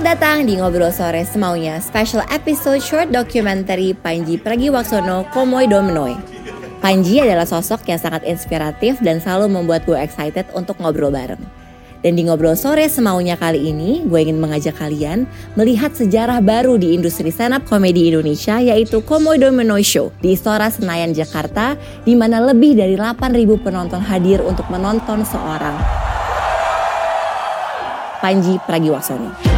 Selamat datang di Ngobrol Sore Semaunya, special episode short documentary Panji Pragiwaksono Komoy Domenoy. Panji adalah sosok yang sangat inspiratif dan selalu membuat gue excited untuk ngobrol bareng. Dan di Ngobrol Sore Semaunya kali ini, gue ingin mengajak kalian melihat sejarah baru di industri stand-up komedi Indonesia yaitu Komoy Domenoy Show di Istora Senayan, Jakarta, di mana lebih dari 8.000 penonton hadir untuk menonton seorang Panji Pragiwaksono.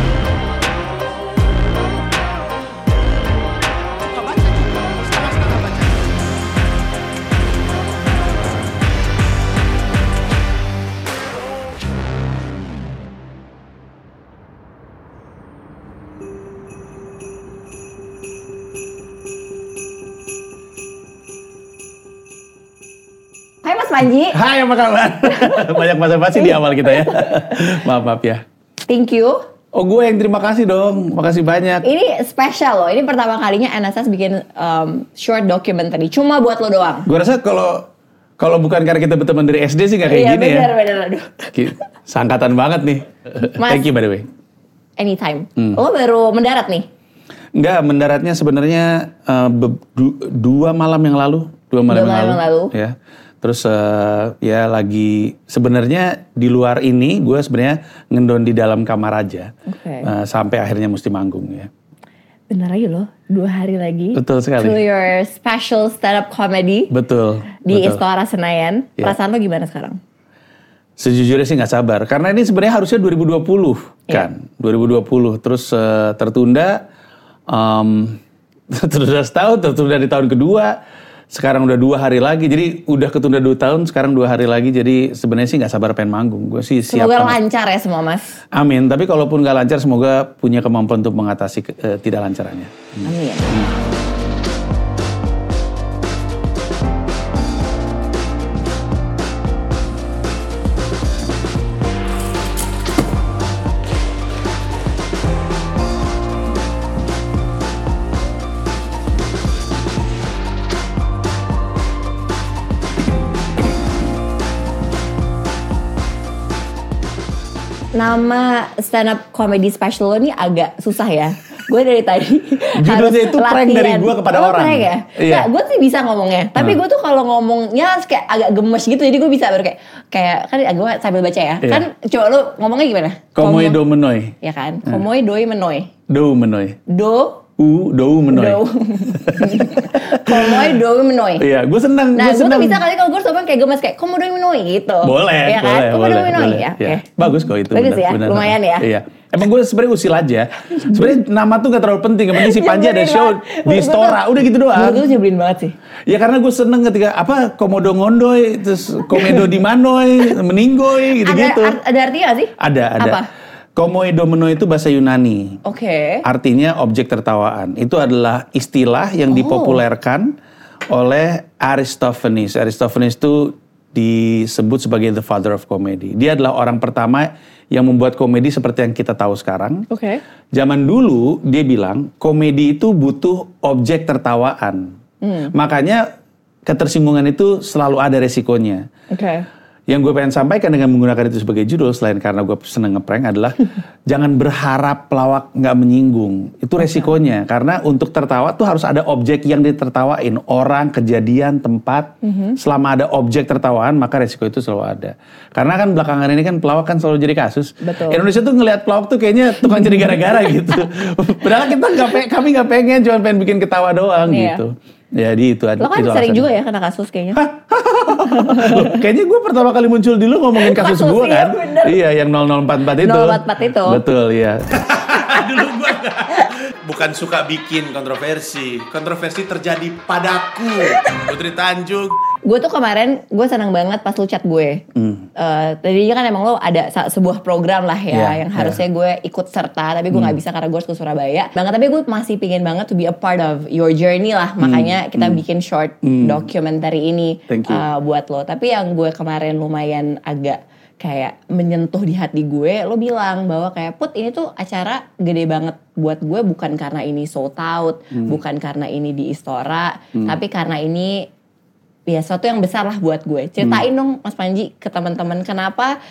Panji, Hai, apa kabar? Banyak basa-basi di awal kita ya. maaf, maaf ya. thank you. Oh, gue yang terima kasih dong. Makasih banyak. Ini spesial loh, ini pertama kalinya NSS bikin um, short documentary, cuma buat lo doang. Gue rasa kalau kalau bukan karena kita berteman dari SD sih nggak kayak Iya gini bener, ya. bener, aduh. Ki- Sangkatan banget nih. Mas. Thank you by the way. Anytime. Hmm. Lo baru mendarat nih? Enggak, mendaratnya sebenarnya be- du- dua malam yang lalu, dua malam, Dua malam yang lalu. Ya. Terus eh, ya lagi sebenarnya di luar ini gue sebenarnya ngendon di dalam kamar aja Oke. Eh, sampai akhirnya mesti manggung ya. Bener lagi loh, dua hari lagi. Betul sekali. To your special stand-up comedy Betul. di betul. Istora Senayan. Iya. Perasaan lo gimana sekarang? Sejujurnya sih nggak sabar karena ini sebenarnya harusnya 2020 Iya. kan, 2020 terus eh, tertunda, em, tertunda setahun, tertunda di tahun kedua, sekarang udah dua hari lagi, jadi udah ketunda dua tahun, sekarang dua hari lagi, jadi sebenarnya sih nggak sabar pengen manggung, gue sih siap. Semoga banget. lancar ya semua mas. Amin. Tapi kalaupun nggak lancar, semoga punya kemampuan untuk mengatasi eh, tidak lancarannya. Amin. Nama stand up comedy special lo ini agak susah ya. Gue dari tadi Judulnya itu prank latihan. dari gua kepada Oh, orang. Prank ya? Iya. Nah, gue sih bisa ngomongnya. Tapi gue tuh kalau ngomongnya kayak agak gemes gitu. Jadi gue bisa baru kayak kayak kan gue sambil baca ya. Iya. Kan coba lu ngomongnya gimana? Komoy Komo- do menoy, Ya kan? Komoy doi menoy. do menoy, Do u do menoy. do. Komoy doi menoy. Iya, gue senang. Nah, gue tuh bisa kali kalau gue sopan kayak gemes kayak komo doi menoy gitu. Boleh, ya kan? boleh, Komo boleh, doi menoy boleh. ya. Iya. Oke. Bagus kok itu. Bagus benar, ya, benar. lumayan ya. Iya. Emang gue sebenarnya usil aja. Sebenarnya nama tuh gak terlalu penting. Yang penting si Panji ada show banget. di Stora. Udah gitu doang. Gue tuh nyebelin banget sih. Ya karena gue seneng ketika apa komodo ngondoy, terus komedo di manoy, meninggoy gitu-gitu. Ada, ada artinya gak sih? Ada, ada. Apa? Komoi domeno itu bahasa Yunani. Oke. Artinya objek tertawaan. Itu adalah istilah yang Oh. dipopulerkan oleh Aristophanes. Aristophanes itu disebut sebagai the father of comedy. Dia adalah orang pertama yang membuat komedi seperti yang kita tahu sekarang. Oke. Zaman dulu dia bilang komedi itu butuh objek tertawaan. Hmm. Makanya ketersinggungan itu selalu ada resikonya. Oke. Yang gue pengen sampaikan dengan menggunakan itu sebagai judul selain karena gue seneng ngeprank adalah jangan berharap pelawak nggak menyinggung. Itu resikonya karena untuk tertawa tuh harus ada objek yang ditertawain, orang, kejadian, tempat. Mhm. Selama ada objek tertawaan maka resiko itu selalu ada. Karena kan belakangan ini kan pelawak kan selalu jadi kasus. Betul. Indonesia tuh ngelihat pelawak tuh kayaknya tukang jadi gara-gara gitu. Padahal kita nggak kami nggak pengen, cuma pengen bikin ketawa doang Iya. gitu. Jadi itu Lo kan itu sering alasannya. juga ya kena kasus kayaknya. Loh, kayaknya gue pertama kali muncul di lu ngomongin kasus Kasus, gue iya, kan. bener. Iya, yang 0044 itu. 044 itu. Betul, iya. Dulu gue bukan suka bikin kontroversi. Kontroversi terjadi padaku. Putri Tanjung. Gue tuh kemarin gue seneng banget pas lu chat gue. Hmm. Eh, tadinya kan emang lo ada sebuah program lah ya Iya, yang harusnya gue ikut serta tapi gue nggak Hmm. bisa karena gue harus ke Surabaya. Banget tapi gue masih pingin banget to be a part of your journey lah. Makanya kita bikin short documentary ini Hmm. Thank you. eh, buat lo. Tapi yang gue kemarin lumayan agak kayak menyentuh di hati gue, lo bilang bahwa kayak put ini tuh acara gede banget buat gue bukan karena ini sold out, Hmm. bukan karena ini di Istora, tapi karena ini ya sesuatu yang besar lah buat gue. Ceritain dong Mas Panji ke teman-teman kenapa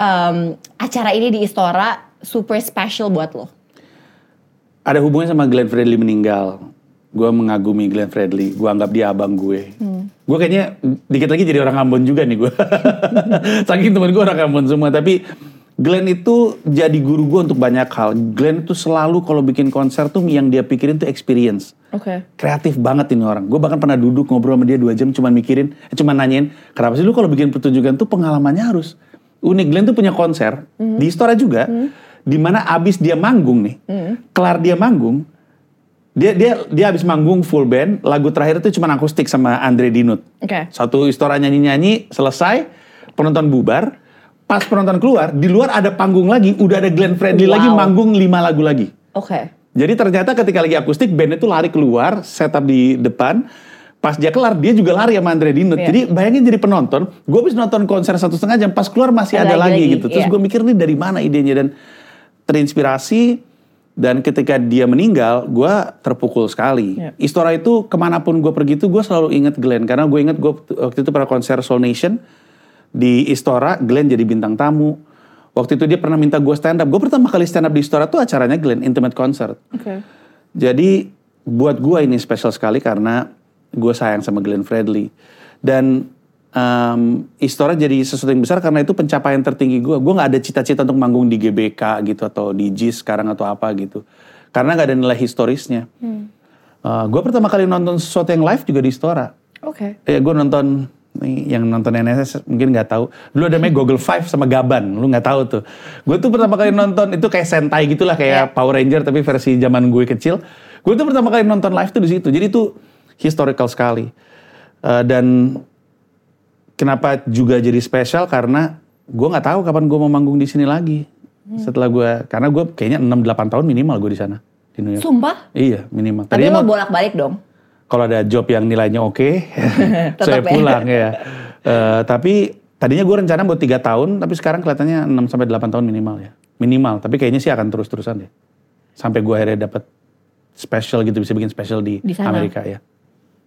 em, acara ini di Istora super special buat lo. ada hubungannya sama Glenn Fredly meninggal. Gue mengagumi Glenn Fredly. Gue anggap dia abang gue. Gue kayaknya dikit lagi jadi orang Ambon juga nih gue. Saking temen gue orang Ambon semua. Tapi Glenn itu jadi guru gue untuk banyak hal. Glenn itu selalu kalau bikin konser tuh yang dia pikirin tuh experience. Oke. Kreatif banget ini orang. Gue bahkan pernah duduk ngobrol sama dia dua jam cuman mikirin, eh, cuman nanyain, kenapa sih lu kalau bikin pertunjukan tuh pengalamannya harus unik. Glenn tuh punya konser di Istora juga, di mana abis dia manggung nih, kelar dia manggung, dia dia dia abis manggung full band, lagu terakhir itu cuma akustik sama Andre Dinut. Oke. Satu Istora nyanyi-nyanyi, selesai, penonton bubar, pas penonton keluar, di luar ada panggung lagi, udah ada Glenn Fredly Wow. lagi manggung lima lagu lagi. Oke. Jadi ternyata ketika lagi akustik band itu lari keluar, setup di depan. Pas dia kelar dia juga lari sama Andre Dinut. Iya. Jadi bayangin jadi penonton, gue habis nonton konser satu setengah jam, pas keluar masih Ada ada, lagi, lagi, gitu. Terus iya. gue mikir nih dari mana idenya dan terinspirasi dan ketika dia meninggal, gue terpukul sekali. Iya. Istora itu ke mana pun gue pergi tuh gue selalu inget Glenn karena gue inget gue waktu itu pernah konser Soul Nation di Istora, Glenn jadi bintang tamu. Waktu itu dia pernah minta gue stand up. Gue pertama kali stand up di Istora tuh acaranya Glenn Intimate Concert. Oke. Jadi buat gue ini spesial sekali karena gue sayang sama Glenn Fredly dan em, Istora jadi sesuatu yang besar karena itu pencapaian tertinggi gue. Gue nggak ada cita-cita untuk manggung di GBK gitu atau di JIS sekarang atau apa gitu karena nggak ada nilai historisnya. gue pertama kali nonton sesuatu yang live juga di Istora. Oke. Ya gue nonton yang nonton NSS mungkin nggak tahu. Dulu ada namanya Google Five sama Gaban, lu nggak tahu tuh. Gue tuh pertama kali nonton itu kayak Sentai gitulah kayak Power Ranger tapi versi zaman gue kecil. Gue tuh pertama kali nonton live tuh di situ. Jadi itu historical sekali. Eh, dan kenapa juga jadi spesial karena gue nggak tahu kapan gue mau manggung di sini lagi. Setelah gue karena gue kayaknya 6-8 tahun minimal gue di sana di New York. Sumpah? Iya minimal. Tapi lo mau- bolak-balik dong. Kalau ada job yang nilainya oke, saya Tetap ya. pulang ya. Eh, tapi tadinya gue rencana buat tiga tahun, tapi sekarang kelihatannya 6 sampai 8 tahun minimal ya. Minimal, tapi kayaknya sih akan terus-terusan deh. Sampai gue akhirnya dapat special gitu, bisa bikin special di, Di sana. Amerika ya.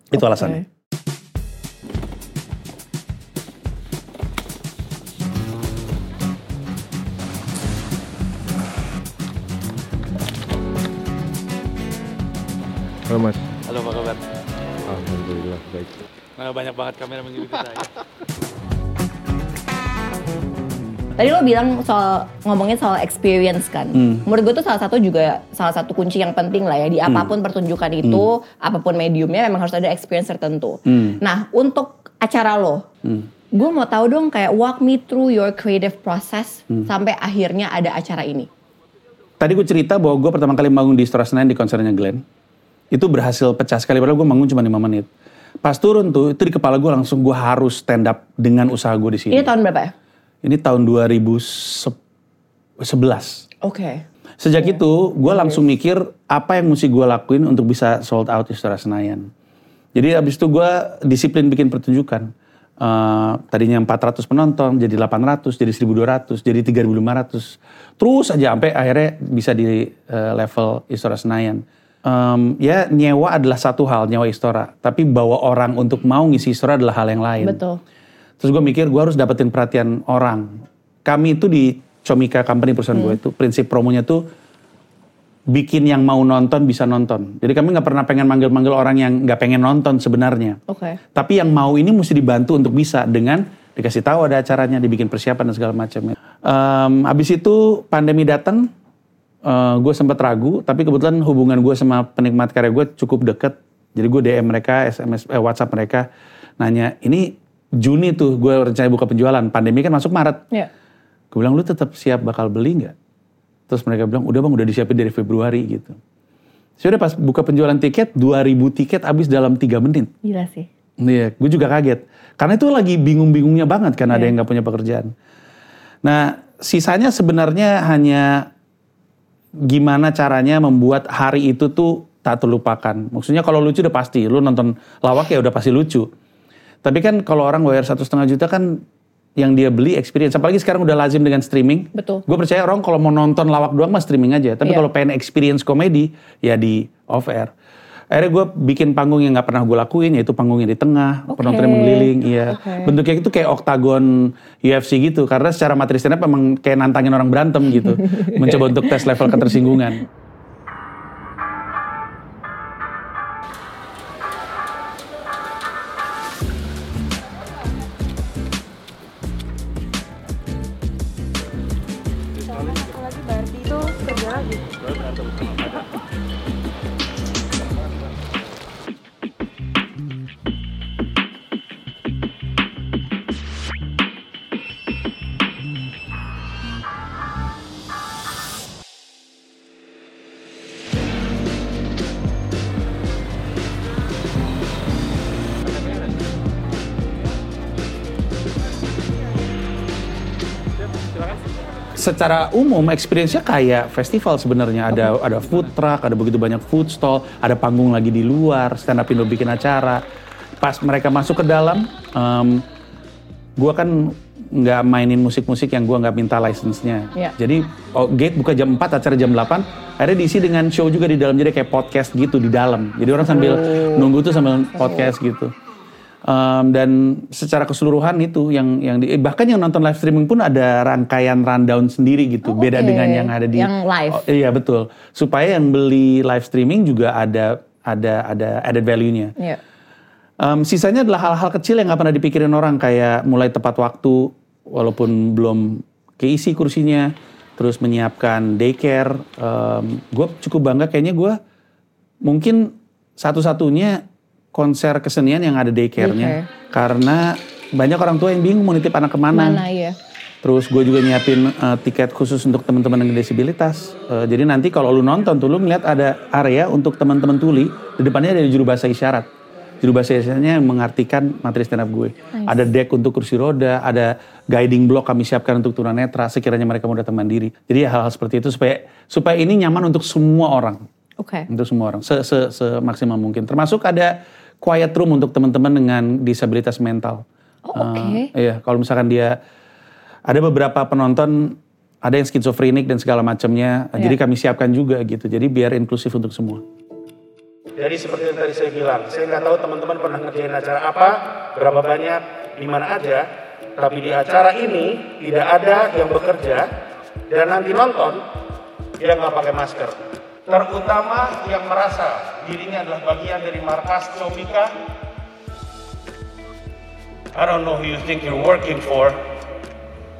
Itu Oke. alasannya. Halo mas. Nah, banyak banget kamera mengikuti saya. Tadi lo bilang soal ngomongin soal experience kan. Hmm. Menurut gue tuh salah satu juga salah satu kunci yang penting lah ya di Hmm. apa pun pertunjukan itu, apa pun mediumnya memang harus ada experience tertentu. Hmm. Nah untuk acara lo, gue mau tahu dong kayak walk me through your creative process Hmm. sampai akhirnya ada acara ini. Tadi gue cerita bahwa gue pertama kali manggung di Istora Senayan di konsernya Glenn. Itu berhasil pecah sekali, padahal gue manggung cuma 5 menit. Pas turun tuh, itu di kepala gue langsung gue harus stand up dengan usaha gue di sini. Ini tahun berapa ya? Ini tahun 2011. Oke. Sejak itu, gue langsung mikir apa yang mesti gue lakuin untuk bisa sold out di Istora Senayan. Jadi abis itu gue disiplin bikin pertunjukan. Eh, tadinya 400 penonton, jadi 800, jadi 1200, jadi 3500. Terus aja sampai akhirnya bisa di eh, level Istora Senayan. Em, ya nyewa adalah satu hal, nyewa Istora. Tapi bawa orang untuk mau ngisi Istora adalah hal yang lain. Betul. Terus gue mikir gue harus dapetin perhatian orang. Kami itu di Comika Company perusahaan gue itu prinsip promonya tuh bikin yang mau nonton bisa nonton. Jadi kami nggak pernah pengen manggil-manggil orang yang nggak pengen nonton sebenarnya. Oke. Tapi yang mau ini mesti dibantu untuk bisa dengan dikasih tahu ada acaranya, dibikin persiapan dan segala macam. Em, abis itu pandemi datang, gue sempat ragu, tapi kebetulan hubungan gue sama penikmat karya gue cukup deket. Jadi gue DM mereka, SMS, eh, WhatsApp mereka, nanya, ini Juni tuh gue rencana buka penjualan, pandemi kan masuk Maret. Ya. Gue bilang, lu tetap siap bakal beli nggak? Terus mereka bilang, udah bang, udah disiapin dari Februari gitu. Sudah pas buka penjualan tiket, 2000 tiket habis dalam 3 menit. Gila sih. Iya, gue juga kaget. Karena itu lagi bingung-bingungnya banget kan ada yang nggak punya pekerjaan. Nah, sisanya sebenarnya hanya gimana caranya membuat hari itu tuh tak terlupakan. Maksudnya kalau lucu udah pasti, lu nonton lawak ya udah pasti lucu. Tapi kan kalau orang bayar satu setengah juta kan yang dia beli experience. Apalagi sekarang udah lazim dengan streaming. Betul. Gue percaya orang kalau mau nonton lawak doang mah streaming aja. Tapi Iya. kalau pengen experience komedi ya di off air. Akhirnya gue bikin panggung yang nggak pernah gue lakuin, yaitu panggungnya di tengah, Oke. penontonnya mengeliling, iya. Oke. Bentuknya itu kayak oktagon UFC gitu, karena secara materi stand up emang kayak nantangin orang berantem gitu, mencoba untuk tes level ketersinggungan. Secara umum experience-nya kayak festival sebenarnya ada ada food truck, ada begitu banyak food stall, ada panggung lagi di luar, stand up Indo bikin acara. Pas mereka masuk ke dalam, em, gua kan nggak mainin musik-musik yang gua nggak minta license-nya. Iya. Jadi oh, gate buka jam 4, acara jam 8, akhirnya diisi dengan show juga di dalam jadi kayak podcast gitu di dalam. Jadi orang sambil nunggu tuh sambil podcast gitu. Um, dan secara keseluruhan itu yang yang di, eh, bahkan yang nonton live streaming pun ada rangkaian rundown sendiri gitu. Oh, Beda dengan yang ada di Yang live. Oh, iya betul. Supaya yang beli live streaming juga ada ada ada added value-nya. Iya. Um, sisanya adalah hal-hal kecil yang nggak pernah dipikirin orang kayak mulai tepat waktu walaupun belum keisi kursinya, terus menyiapkan daycare. Um, gue cukup bangga kayaknya gue mungkin satu-satunya konser kesenian yang ada daycare-nya karena banyak orang tua yang bingung mau nitip anak ke mana. Mana ya? Terus gue juga nyiapin uh, tiket khusus untuk teman-teman dengan disabilitas. Uh, jadi nanti kalau lu nonton tuh lu ngeliat ada area untuk teman-teman tuli. Di depannya ada juru bahasa isyarat. Juru bahasa isyaratnya yang mengartikan materi stand up gue. Ada deck untuk kursi roda, ada guiding block kami siapkan untuk tunanetra sekiranya mereka mau datang mandiri. Jadi hal-hal seperti itu supaya supaya ini nyaman untuk semua orang. Oke. Untuk semua orang, se -se semaksimal mungkin. Termasuk ada quiet room untuk teman-teman dengan disabilitas mental. Oh, oke. Eh, iya, kalau misalkan dia ada beberapa penonton ada yang skizofrenik dan segala macamnya, Iya. jadi kami siapkan juga gitu. Jadi biar inklusif untuk semua. Jadi seperti yang tadi saya bilang, saya nggak tahu teman-teman pernah ngerjain acara apa, berapa banyak, di mana aja. Tapi di acara ini tidak ada yang bekerja dan nanti nonton dia nggak pakai masker. Terutama yang merasa dirinya adalah bagian dari markas Comika. I don't know who you think you're working for,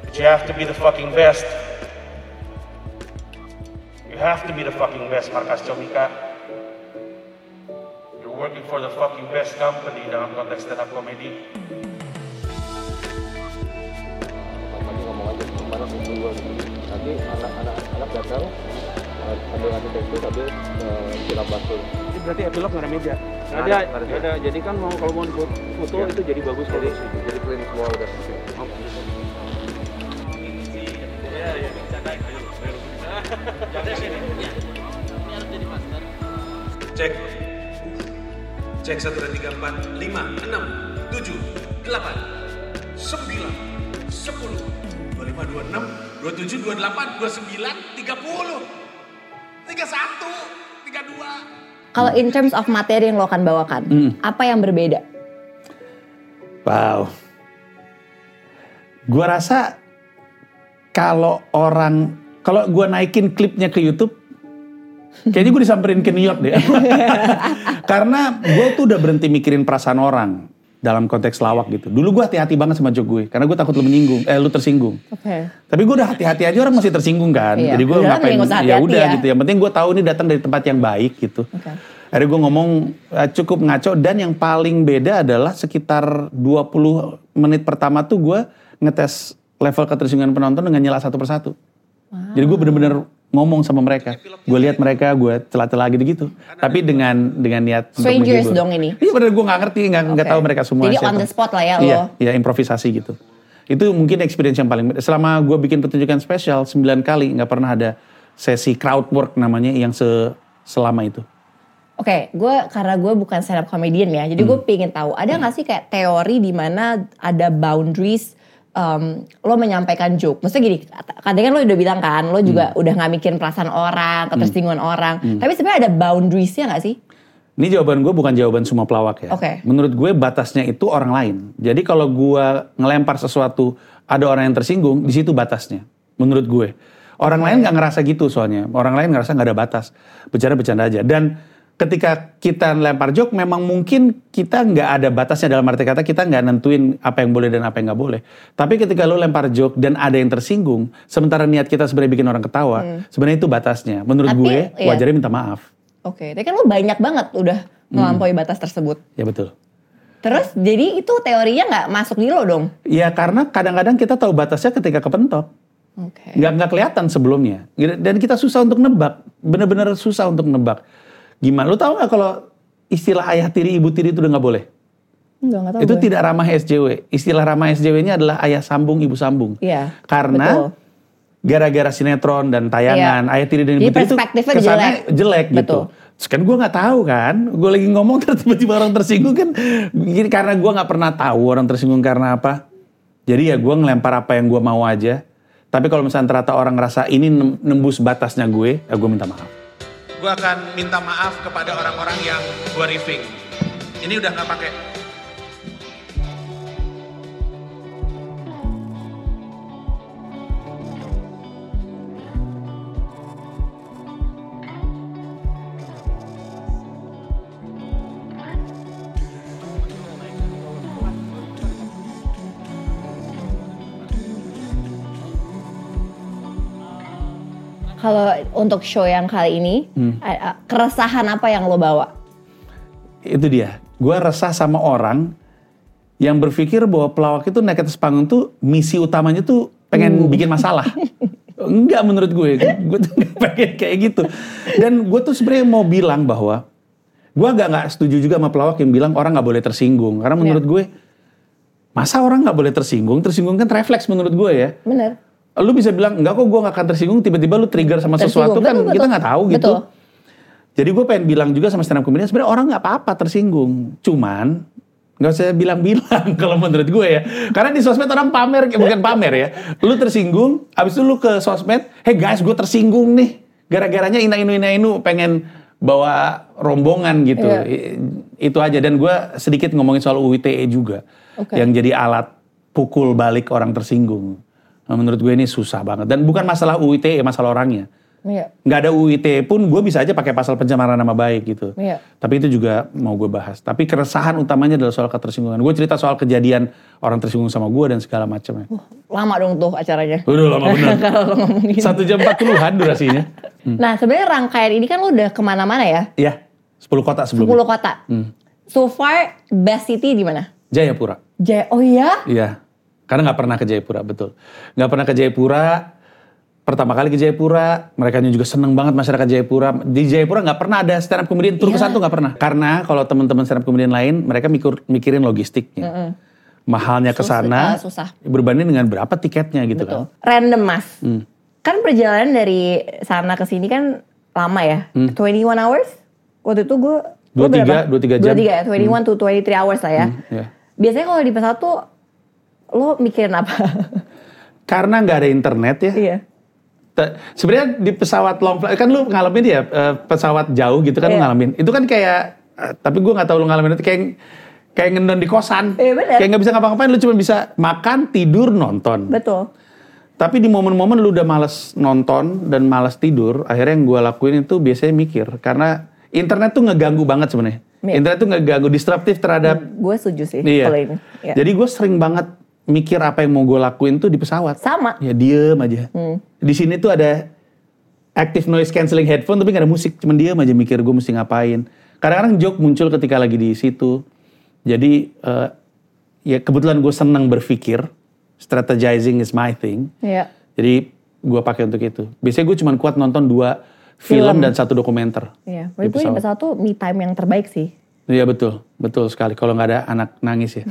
but you have to be the fucking best. You have to be the fucking best, markas Comika. You're working for the fucking best company dalam konteks stand up comedy. Tadi anak-anak anak datang sambil ngasih tekstur sambil eh, siram basur. Berarti epilog nggak ada meja. Nggak ada, nggak ada. Jadi kan mau kalau mau foto itu jadi bagus Jadi jadi clean semua udah. Cek. Cek satu dan tiga empat lima enam tujuh delapan sembilan sepuluh dua lima dua enam dua tujuh dua delapan dua sembilan tiga puluh Kalau in terms of materi yang lo akan bawakan, Hmm. apa yang berbeda? Wow. Gua rasa kalau orang kalau gua naikin klipnya ke YouTube kayaknya gue disamperin ke New York deh. Karena gue tuh udah berhenti mikirin perasaan orang dalam konteks lawak gitu. Dulu gue hati-hati banget sama joke gue karena gue takut lu menyinggung, eh lu tersinggung. Oke. Tapi gue udah hati-hati aja orang masih tersinggung kan. Iya. Jadi gue ngapain ya udah ya. gitu. Yang penting gue tahu ini datang dari tempat yang baik gitu. Oke. Akhirnya gue ngomong eh, cukup ngaco dan yang paling beda adalah sekitar 20 menit pertama tuh gue ngetes level ketersinggungan penonton dengan nyela satu persatu. Jadi gue bener-bener ngomong sama mereka. Gue lihat mereka, gue celah-celah gitu-gitu. Tapi dengan dengan niat untuk Strangers dong ini. Iya bener gue nggak ngerti, nggak nggak Oke. tahu mereka semua Jadi siapa. on the spot lah ya Iya, lo. iya improvisasi gitu. Itu mungkin experience yang paling. Selama gue bikin pertunjukan spesial 9 kali nggak pernah ada sesi crowd work namanya yang se selama itu. Oke, gue karena gue bukan stand up comedian ya, jadi gue Hmm. pengen tahu ada nggak sih kayak teori di mana ada boundaries um, lo menyampaikan joke. Maksudnya gini, kadang kan lo udah bilang kan, lo juga Hmm. udah nggak mikirin perasaan orang, ketersinggungan orang. Tapi sebenarnya ada boundariesnya nggak sih? Ini jawaban gue bukan jawaban semua pelawak ya. Oke. Menurut gue batasnya itu orang lain. Jadi kalau gue ngelempar sesuatu, ada orang yang tersinggung, di situ batasnya. Menurut gue. Orang lain nggak ngerasa gitu soalnya. Orang lain ngerasa nggak ada batas. Bercanda-bercanda aja. Dan ketika kita lempar joke, memang mungkin kita nggak ada batasnya dalam arti kata kita nggak nentuin apa yang boleh dan apa yang nggak boleh. Tapi ketika lo lempar joke dan ada yang tersinggung, sementara niat kita sebenarnya bikin orang ketawa, sebenarnya itu batasnya. Menurut Tapi, gue iya. wajarnya minta maaf. Oke, tapi kan lo banyak banget udah Hmm. melampaui batas tersebut. Ya betul. Terus jadi itu teorinya nggak masuk di lo dong? Ya karena kadang-kadang kita tahu batasnya ketika kepentok. Oke. Nggak, nggak kelihatan sebelumnya. Dan kita susah untuk nebak. Bener-bener susah untuk nebak. Gimana? Lu tahu nggak kalau istilah ayah tiri, ibu tiri itu udah nggak boleh? Enggak, nggak tahu itu gue. tidak ramah SJW. Istilah ramah SJW-nya adalah ayah sambung, ibu sambung. Iya. Karena gara-gara sinetron dan tayangan ayah tiri dan Iya. Jadi ibu tiri itu kesannya jelek. jelek gitu. Betul. Kan gue nggak tahu kan, gue lagi ngomong terus tiba-tiba orang tersinggung kan, Gini, karena gue nggak pernah tahu orang tersinggung karena apa. Jadi ya gue ngelempar apa yang gue mau aja. Tapi kalau misalnya ternyata orang ngerasa ini nem- nembus batasnya gue, ya gue minta maaf. Gue akan minta maaf kepada orang-orang yang gue riffing. Ini udah nggak pakai. Kalau untuk show yang kali ini, Hmm. keresahan apa yang lo bawa? Itu dia. Gue resah sama orang yang berpikir bahwa pelawak itu naik atas panggung tuh misi utamanya tuh pengen bikin masalah. Enggak menurut gue. Gue tuh nggak pengen kayak gitu. Dan gue tuh sebenarnya mau bilang bahwa gue agak nggak setuju juga sama pelawak yang bilang orang nggak boleh tersinggung. Karena menurut gue masa orang nggak boleh tersinggung? Tersinggung kan refleks menurut gue ya. Bener. Lu bisa bilang enggak kok gue nggak akan tersinggung. Tiba-tiba lu trigger sama sesuatu Tersinggung. kan Betul, kita nggak tahu gitu. Betul. Jadi gue pengen bilang juga sama stand up comedian sebenarnya orang nggak apa-apa tersinggung, cuman nggak usah bilang-bilang kalau menurut gue ya. Karena di sosmed orang pamer, bukan pamer ya. Lu tersinggung, abis itu lu ke sosmed, hey guys gue tersinggung nih. Gara-garanya ina inu ina inu pengen bawa rombongan gitu. I- Itu aja. Dan gue sedikit ngomongin soal UITE juga. Oke. Yang jadi alat pukul balik orang tersinggung. Nah, menurut gue ini susah banget. Dan bukan masalah UITE, masalah orangnya Iya. nggak ada UIT pun gue bisa aja pakai pasal pencemaran nama baik gitu. Iya. Tapi itu juga mau gue bahas. Tapi keresahan utamanya adalah soal ketersinggungan. Gue cerita soal kejadian orang tersinggung sama gue dan segala macamnya. Lama dong tuh acaranya. Udah lama. Kalau ngomongin. Satu jam 40-an durasinya. Nah sebenarnya rangkaian ini kan lo udah ke mana-mana ya? Iya, 10 kota 10 sebelumnya. kota. Hmm. So far best city di mana? Jayapura. Jaya. Oh iya? Iya. Karena nggak pernah ke Jayapura, betul. Nggak pernah ke Jayapura. Pertama kali ke Jayapura, mereka juga seneng banget masyarakat Jayapura. Di Jayapura nggak pernah ada stand up comedian tur ke Iya. sana tuh nggak pernah. Karena kalau teman-teman stand up comedian lain, mereka mikir, mikirin logistiknya. Mahalnya ke sana, ah, susah. berbanding dengan berapa tiketnya gitu Betul. kan. Random mas. Hmm. Kan perjalanan dari sana ke sini kan lama ya. 21 hours? Waktu itu gue Hmm. Dua tiga- dua tiga jam. 23 ya, 21 to 23 hours lah ya. Hmm, ya. Biasanya kalau di pesawat tuh lo mikirin apa? Karena nggak ada internet ya. iya. Sebenarnya di pesawat long flight kan lu ngalamin ya eh, pesawat jauh gitu kan lu Iya. ngalamin. Itu kan kayak eh, tapi gua nggak tahu lu ngalamin itu kayak kayak ngendon di kosan. Iya, benar. Kayak nggak bisa ngapa-ngapain lu cuma bisa makan, tidur, nonton. Betul. Tapi di momen-momen lu udah males nonton dan males tidur, akhirnya yang gua lakuin itu biasanya mikir karena internet tuh ngeganggu banget sebenarnya. Iya. Internet tuh ngeganggu disruptif terhadap Gue setuju sih Iya. kalau ini. Iya. Jadi gue sering banget mikir apa yang mau gue lakuin tuh di pesawat. Sama. Ya diem aja. Hmm. Di sini tuh ada active noise cancelling headphone tapi gak ada musik, cuman diem aja mikir gue mesti ngapain. Kadang-kadang joke muncul ketika lagi di situ. Jadi eh, ya kebetulan gue senang berpikir, strategizing is my thing. Iya. Jadi gue pakai untuk itu. Biasanya gue cuman kuat nonton dua film, Film. dan satu dokumenter. Iya. Gue di pesawat. pesawat tuh me time yang terbaik sih. Iya betul, betul sekali. Kalau nggak ada anak nangis ya.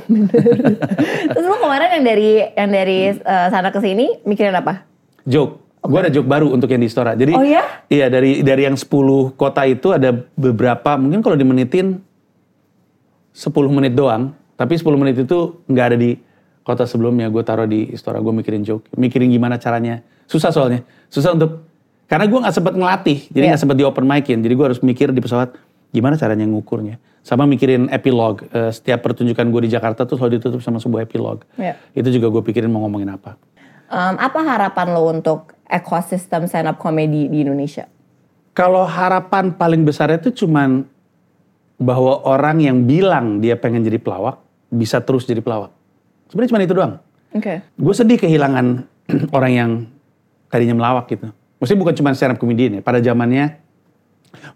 Terus lo kemarin yang dari yang dari eh, sana ke sini mikirin apa? joke. Gue ada joke baru untuk yang di Istora. Jadi Oh ya? Iya dari dari yang 10 kota itu ada beberapa mungkin kalau dimenitin 10 menit doang, tapi 10 menit itu nggak ada di kota sebelumnya. Gue taruh di Istora, gue mikirin joke, mikirin gimana caranya. Susah soalnya, susah untuk karena gue nggak sempet ngelatih, jadi Iya. nggak sempet di open micin. Jadi gue harus mikir di pesawat gimana caranya ngukurnya. Sama mikirin epilog. Eh, setiap pertunjukan gue di Jakarta tuh selalu ditutup sama sebuah epilog. Iya. Itu juga gue pikirin mau ngomongin apa. Em, apa harapan lo untuk ekosistem stand up comedy di Indonesia? Kalau harapan paling besarnya itu cuman bahwa orang yang bilang dia pengen jadi pelawak bisa terus jadi pelawak. Sebenarnya cuma itu doang. Oke. Gue sedih kehilangan orang yang tadinya melawak gitu. Maksudnya bukan cuma stand up comedian ya. Pada zamannya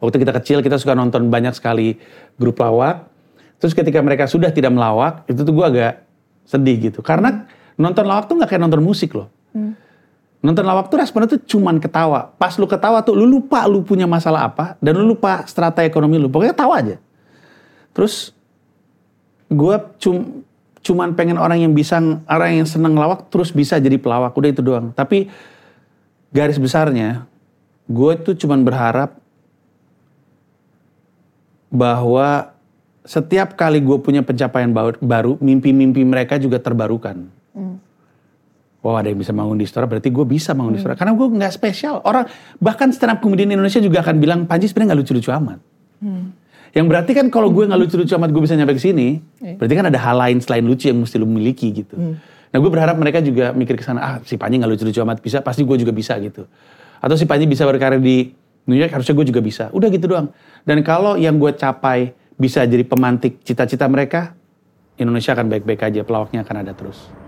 waktu kita kecil kita suka nonton banyak sekali grup lawak. Terus ketika mereka sudah tidak melawak, itu tuh gue agak sedih gitu. Karena nonton lawak tuh nggak kayak nonton musik loh. Nonton lawak tuh responnya tuh cuman ketawa. Pas lu ketawa tuh lu lupa lu punya masalah apa dan lu lupa strata ekonomi lu. Pokoknya ketawa aja. Terus gue cum, cuman pengen orang yang bisa orang yang seneng lawak terus bisa jadi pelawak udah itu doang. Tapi garis besarnya, gue tuh cuman berharap bahwa setiap kali gue punya pencapaian baru, mimpi-mimpi mereka juga terbarukan. Oh ada yang bisa bangun di Istora, berarti gue bisa bangun di Istora. Karena gue nggak spesial. Orang bahkan stand up comedian Indonesia juga akan bilang Panji sebenarnya nggak lucu-lucu amat. Yang berarti kan kalau gue nggak lucu-lucu amat gue bisa nyampe ke sini, berarti kan ada hal lain selain lucu yang mesti lu miliki gitu. Nah gue berharap mereka juga mikir ke sana, ah si Panji nggak lucu-lucu amat bisa, pasti gue juga bisa gitu. Atau si Panji bisa berkarir di New York, harusnya gue juga bisa. Udah gitu doang. Dan kalau yang gue capai bisa jadi pemantik cita-cita mereka, Indonesia akan baik-baik aja, pelawaknya akan ada terus.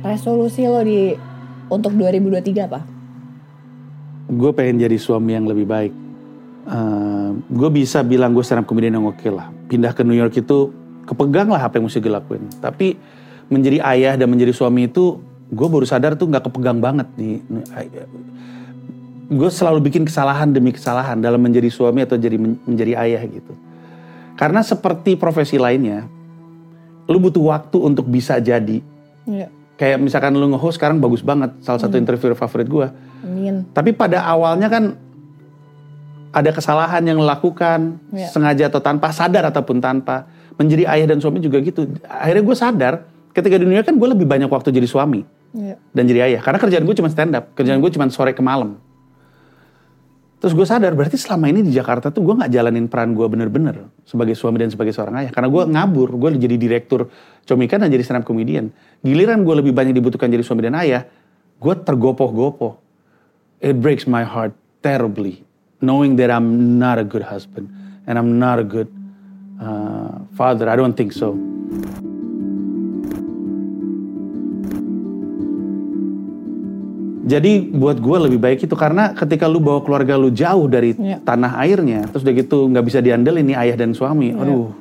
Resolusi lo di untuk 2023 apa? gue pengen jadi suami yang lebih baik. gue bisa bilang gue stand up comedian yang oke lah. Pindah ke New York itu kepegang lah apa yang mesti gue lakuin. Tapi menjadi ayah dan menjadi suami itu gue baru sadar tuh nggak kepegang banget di. Gue selalu bikin kesalahan demi kesalahan dalam menjadi suami atau jadi menjadi ayah gitu. Karena seperti profesi lainnya, lu butuh waktu untuk bisa jadi. Iya. Kayak misalkan lu nge-host sekarang bagus banget, salah satu interviewer favorit gue. Amin. Tapi pada awalnya kan ada kesalahan yang dilakukan Iya. sengaja atau tanpa sadar ataupun tanpa menjadi ayah dan suami juga gitu. Akhirnya gue sadar ketika di dunia kan gue lebih banyak waktu jadi suami Iya. dan jadi ayah karena kerjaan gue cuma stand up, kerjaan gue cuma sore ke malam. Terus gue sadar berarti selama ini di Jakarta tuh gue nggak jalanin peran gue bener-bener sebagai suami dan sebagai seorang ayah karena gue ngabur, gue jadi direktur comikan dan jadi stand up comedian. Giliran gue lebih banyak dibutuhkan jadi suami dan ayah, gue tergopoh-gopoh. It breaks my heart terribly knowing that I'm not a good husband and I'm not a good uh, father. I don't think so. Jadi buat gue lebih baik itu karena ketika lu bawa keluarga lu jauh dari Iya. tanah airnya, terus udah gitu nggak bisa diandelin nih ayah dan suami, aduh,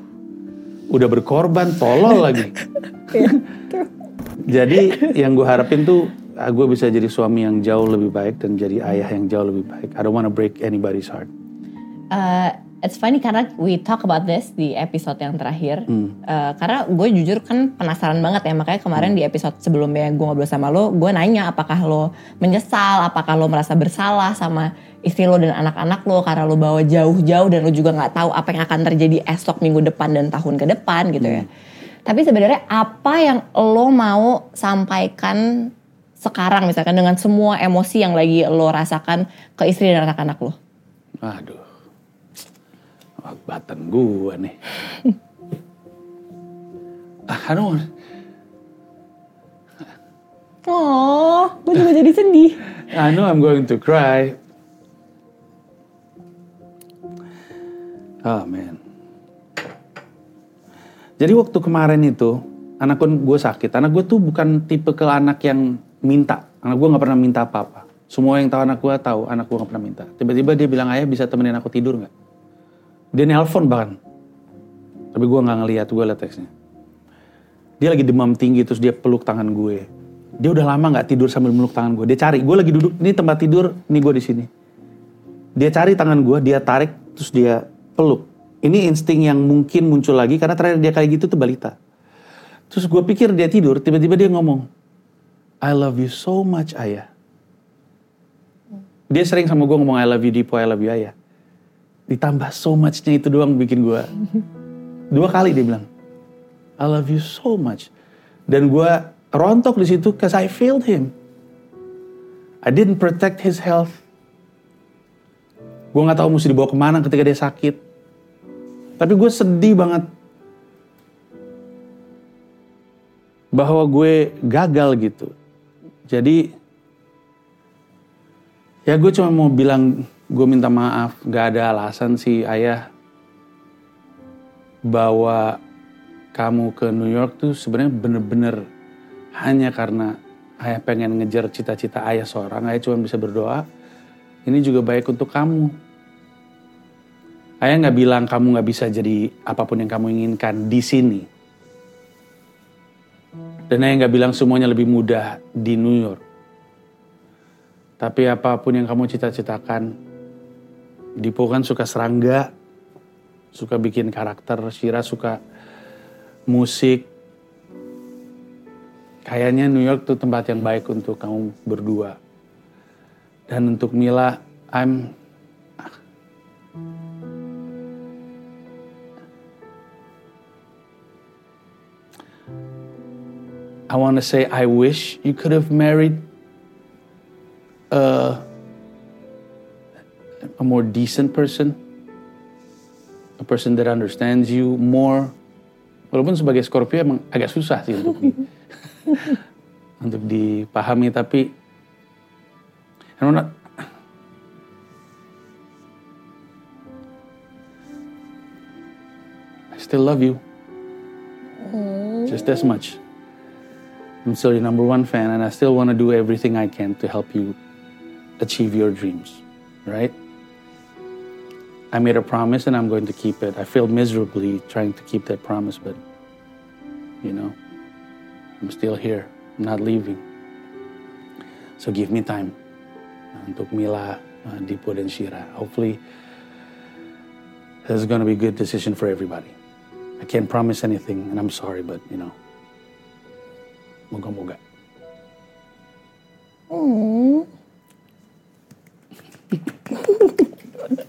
udah berkorban, tolol lagi. Jadi yang gue harapin tuh gue bisa jadi suami yang jauh lebih baik dan jadi ayah yang jauh lebih baik. I don't wanna break anybody's heart. Uh, it's funny karena we talk about this di episode yang terakhir. Uh, karena gue jujur kan penasaran banget ya makanya kemarin di episode sebelumnya gue ngobrol sama lo, gue nanya apakah lo menyesal, apakah lo merasa bersalah sama istri lo dan anak-anak lo karena lo bawa jauh-jauh dan lo juga nggak tahu apa yang akan terjadi esok minggu depan dan tahun ke depan gitu ya. Tapi sebenarnya apa yang lo mau sampaikan sekarang misalkan dengan semua emosi yang lagi lo rasakan ke istri dan anak-anak lo? Aduh, oh, batan gue nih. ah, I don't want- Oh, gue juga jadi sedih. I know I'm going to cry. Oh man. Jadi waktu kemarin itu, anak gue sakit. Anak gue tuh bukan tipe ke anak yang minta. Anak gue nggak pernah minta apa-apa. Semua yang tahu anak gue tahu, anak gue nggak pernah minta. Tiba-tiba dia bilang ayah bisa temenin aku tidur nggak? Dia nelpon bahkan. Tapi gue nggak ngeliat, gue liat teksnya. Dia lagi demam tinggi terus dia peluk tangan gue. Dia udah lama nggak tidur sambil meluk tangan gue. Dia cari, gue lagi duduk, ini tempat tidur, ini gue di sini. Dia cari tangan gue, dia tarik, terus dia peluk. Ini insting yang mungkin muncul lagi karena terakhir dia kayak gitu tuh balita. Terus gue pikir dia tidur, tiba-tiba dia ngomong, I love you so much ayah. Dia sering sama gue ngomong I love you Dipo, I love you ayah. Ditambah so much-nya itu doang bikin gue. Dua kali dia bilang, I love you so much. Dan gue rontok di situ cause I failed him. I didn't protect his health. Gue gak tahu mesti dibawa ke mana ketika dia sakit. Tapi gue sedih banget. Bahwa gue gagal gitu. Jadi ya gue cuma mau bilang gue minta maaf. Gak ada alasan sih ayah bawa kamu ke New York tuh sebenarnya bener-bener hanya karena ayah pengen ngejar cita-cita ayah seorang. Ayah cuma bisa berdoa. Ini juga baik untuk kamu. Ayah nggak bilang kamu nggak bisa jadi apa pun yang kamu inginkan di sini. Dan ayah nggak bilang semuanya lebih mudah di New York. Tapi apa pun yang kamu cita-citakan, Dipo kan suka serangga, suka bikin karakter, Shira suka musik. Kayaknya New York tuh tempat yang baik untuk kamu berdua. Dan untuk Mila, I'm I want to say I wish you could have married a, a more decent person, a person that understands you more. Walaupun sebagai Scorpio emang agak susah sih untuk di, untuk dipahami, tapi I'm not, I still love you, just as much. I'm still your number one fan, and I still want to do everything I can to help you achieve your dreams, right? I made a promise and I'm going to keep it. I failed miserably trying to keep that promise, but you know, I'm still here. I'm not leaving. So give me time untuk Mila, uh, Dipo, dan Shira. Hopefully, this is going to be a good decision for everybody. I can't promise anything, and I'm sorry, but you know, moga-moga.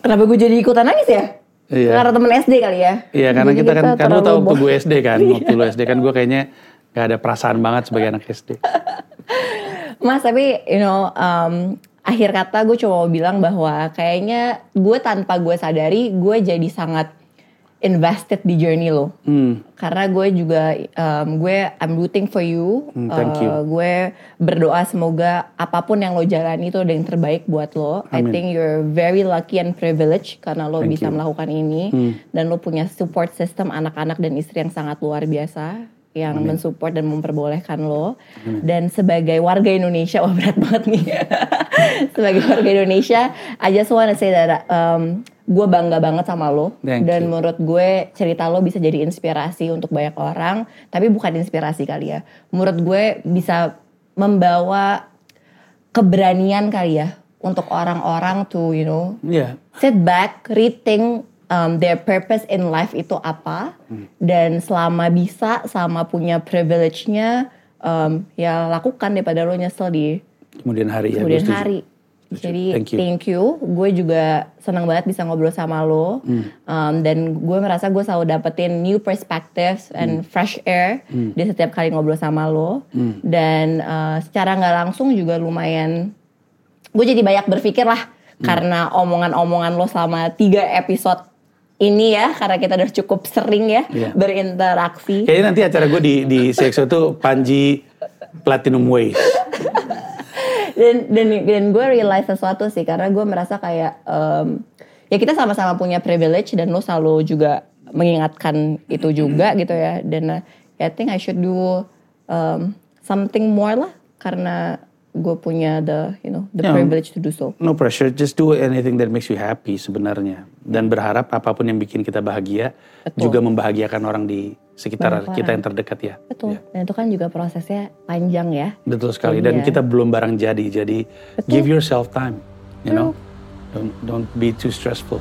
Kenapa gue jadi ikutan nangis ya? Iya. Karena temen SD kali ya? Iya karena Jadi kita kan kan lu tahu waktu gue SD kan waktu lu SD kan gue kayaknya gak ada perasaan banget sebagai anak SD. Mas tapi you know um, akhir kata gue cuma mau bilang bahwa kayaknya gue tanpa gue sadari gue jadi sangat invested di journey lo. Hmm. Karena gue juga um, gue I'm rooting for you. Hmm, thank Uh, you. gue berdoa semoga apa pun yang lo jalani itu ada yang terbaik buat lo. I Amin. think you're very lucky and privileged karena lo Thank bisa you. Hmm. melakukan ini dan lo punya support system anak-anak dan istri yang sangat luar biasa yang mensupport dan memperbolehkan lo. Dan sebagai warga Indonesia, wah berat banget nih. sebagai warga Indonesia, I just wanna say that um, gue bangga banget sama lo. Thank dan you. menurut gue cerita lo bisa jadi inspirasi untuk banyak orang. Tapi bukan inspirasi kali ya. Menurut gue bisa membawa keberanian kali ya. Untuk orang-orang to you know Iya. sit back, rethink um, their purpose in life itu apa, dan selama bisa, sama punya privilege-nya, um, ya lakukan daripada lo nyesel di Kemudian hari ya. kemudian setuju. hari. Jadi Thank you. thank you, gue juga senang banget bisa ngobrol sama lo, Um, dan gue merasa gue selalu dapetin new perspectives and fresh air di setiap kali ngobrol sama lo, dan uh, secara nggak langsung juga lumayan gue jadi banyak berpikir lah karena omongan-omongan lo selama tiga episode ini ya karena kita udah cukup sering ya Iya. berinteraksi. Kayaknya nanti acara gue di di CXO tuh Panji Platinum Ways. dan dan dan gue realize sesuatu sih karena gue merasa kayak em, ya kita sama-sama punya privilege dan lo selalu juga mengingatkan itu juga gitu ya dan uh, I think I should do um, something more lah karena gue punya the you know the Ya. privilege to do so No pressure, just do anything that makes you happy sebenarnya. Dan berharap apa pun yang bikin kita bahagia Betul. juga membahagiakan orang di sekitar Banyak kita orang. yang terdekat ya. betul Ya. dan itu kan juga prosesnya panjang ya Betul sekali. Dan Iya. kita belum barang jadi. Jadi give yourself time. You know, don't don't be too stressful.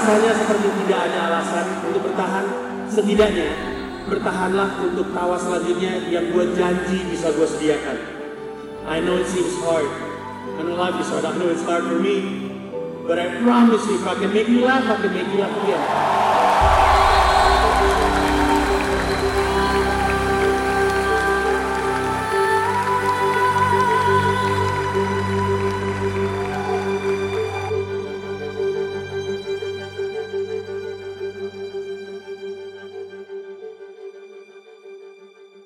Rasanya seperti tidak ada alasan untuk bertahan, setidaknya bertahanlah untuk tawa selanjutnya yang gue janji bisa gue sediakan. I know it seems hard. I know life is hard. I know it's hard for me. But I promise you, if I can make you laugh, I can make you laugh again.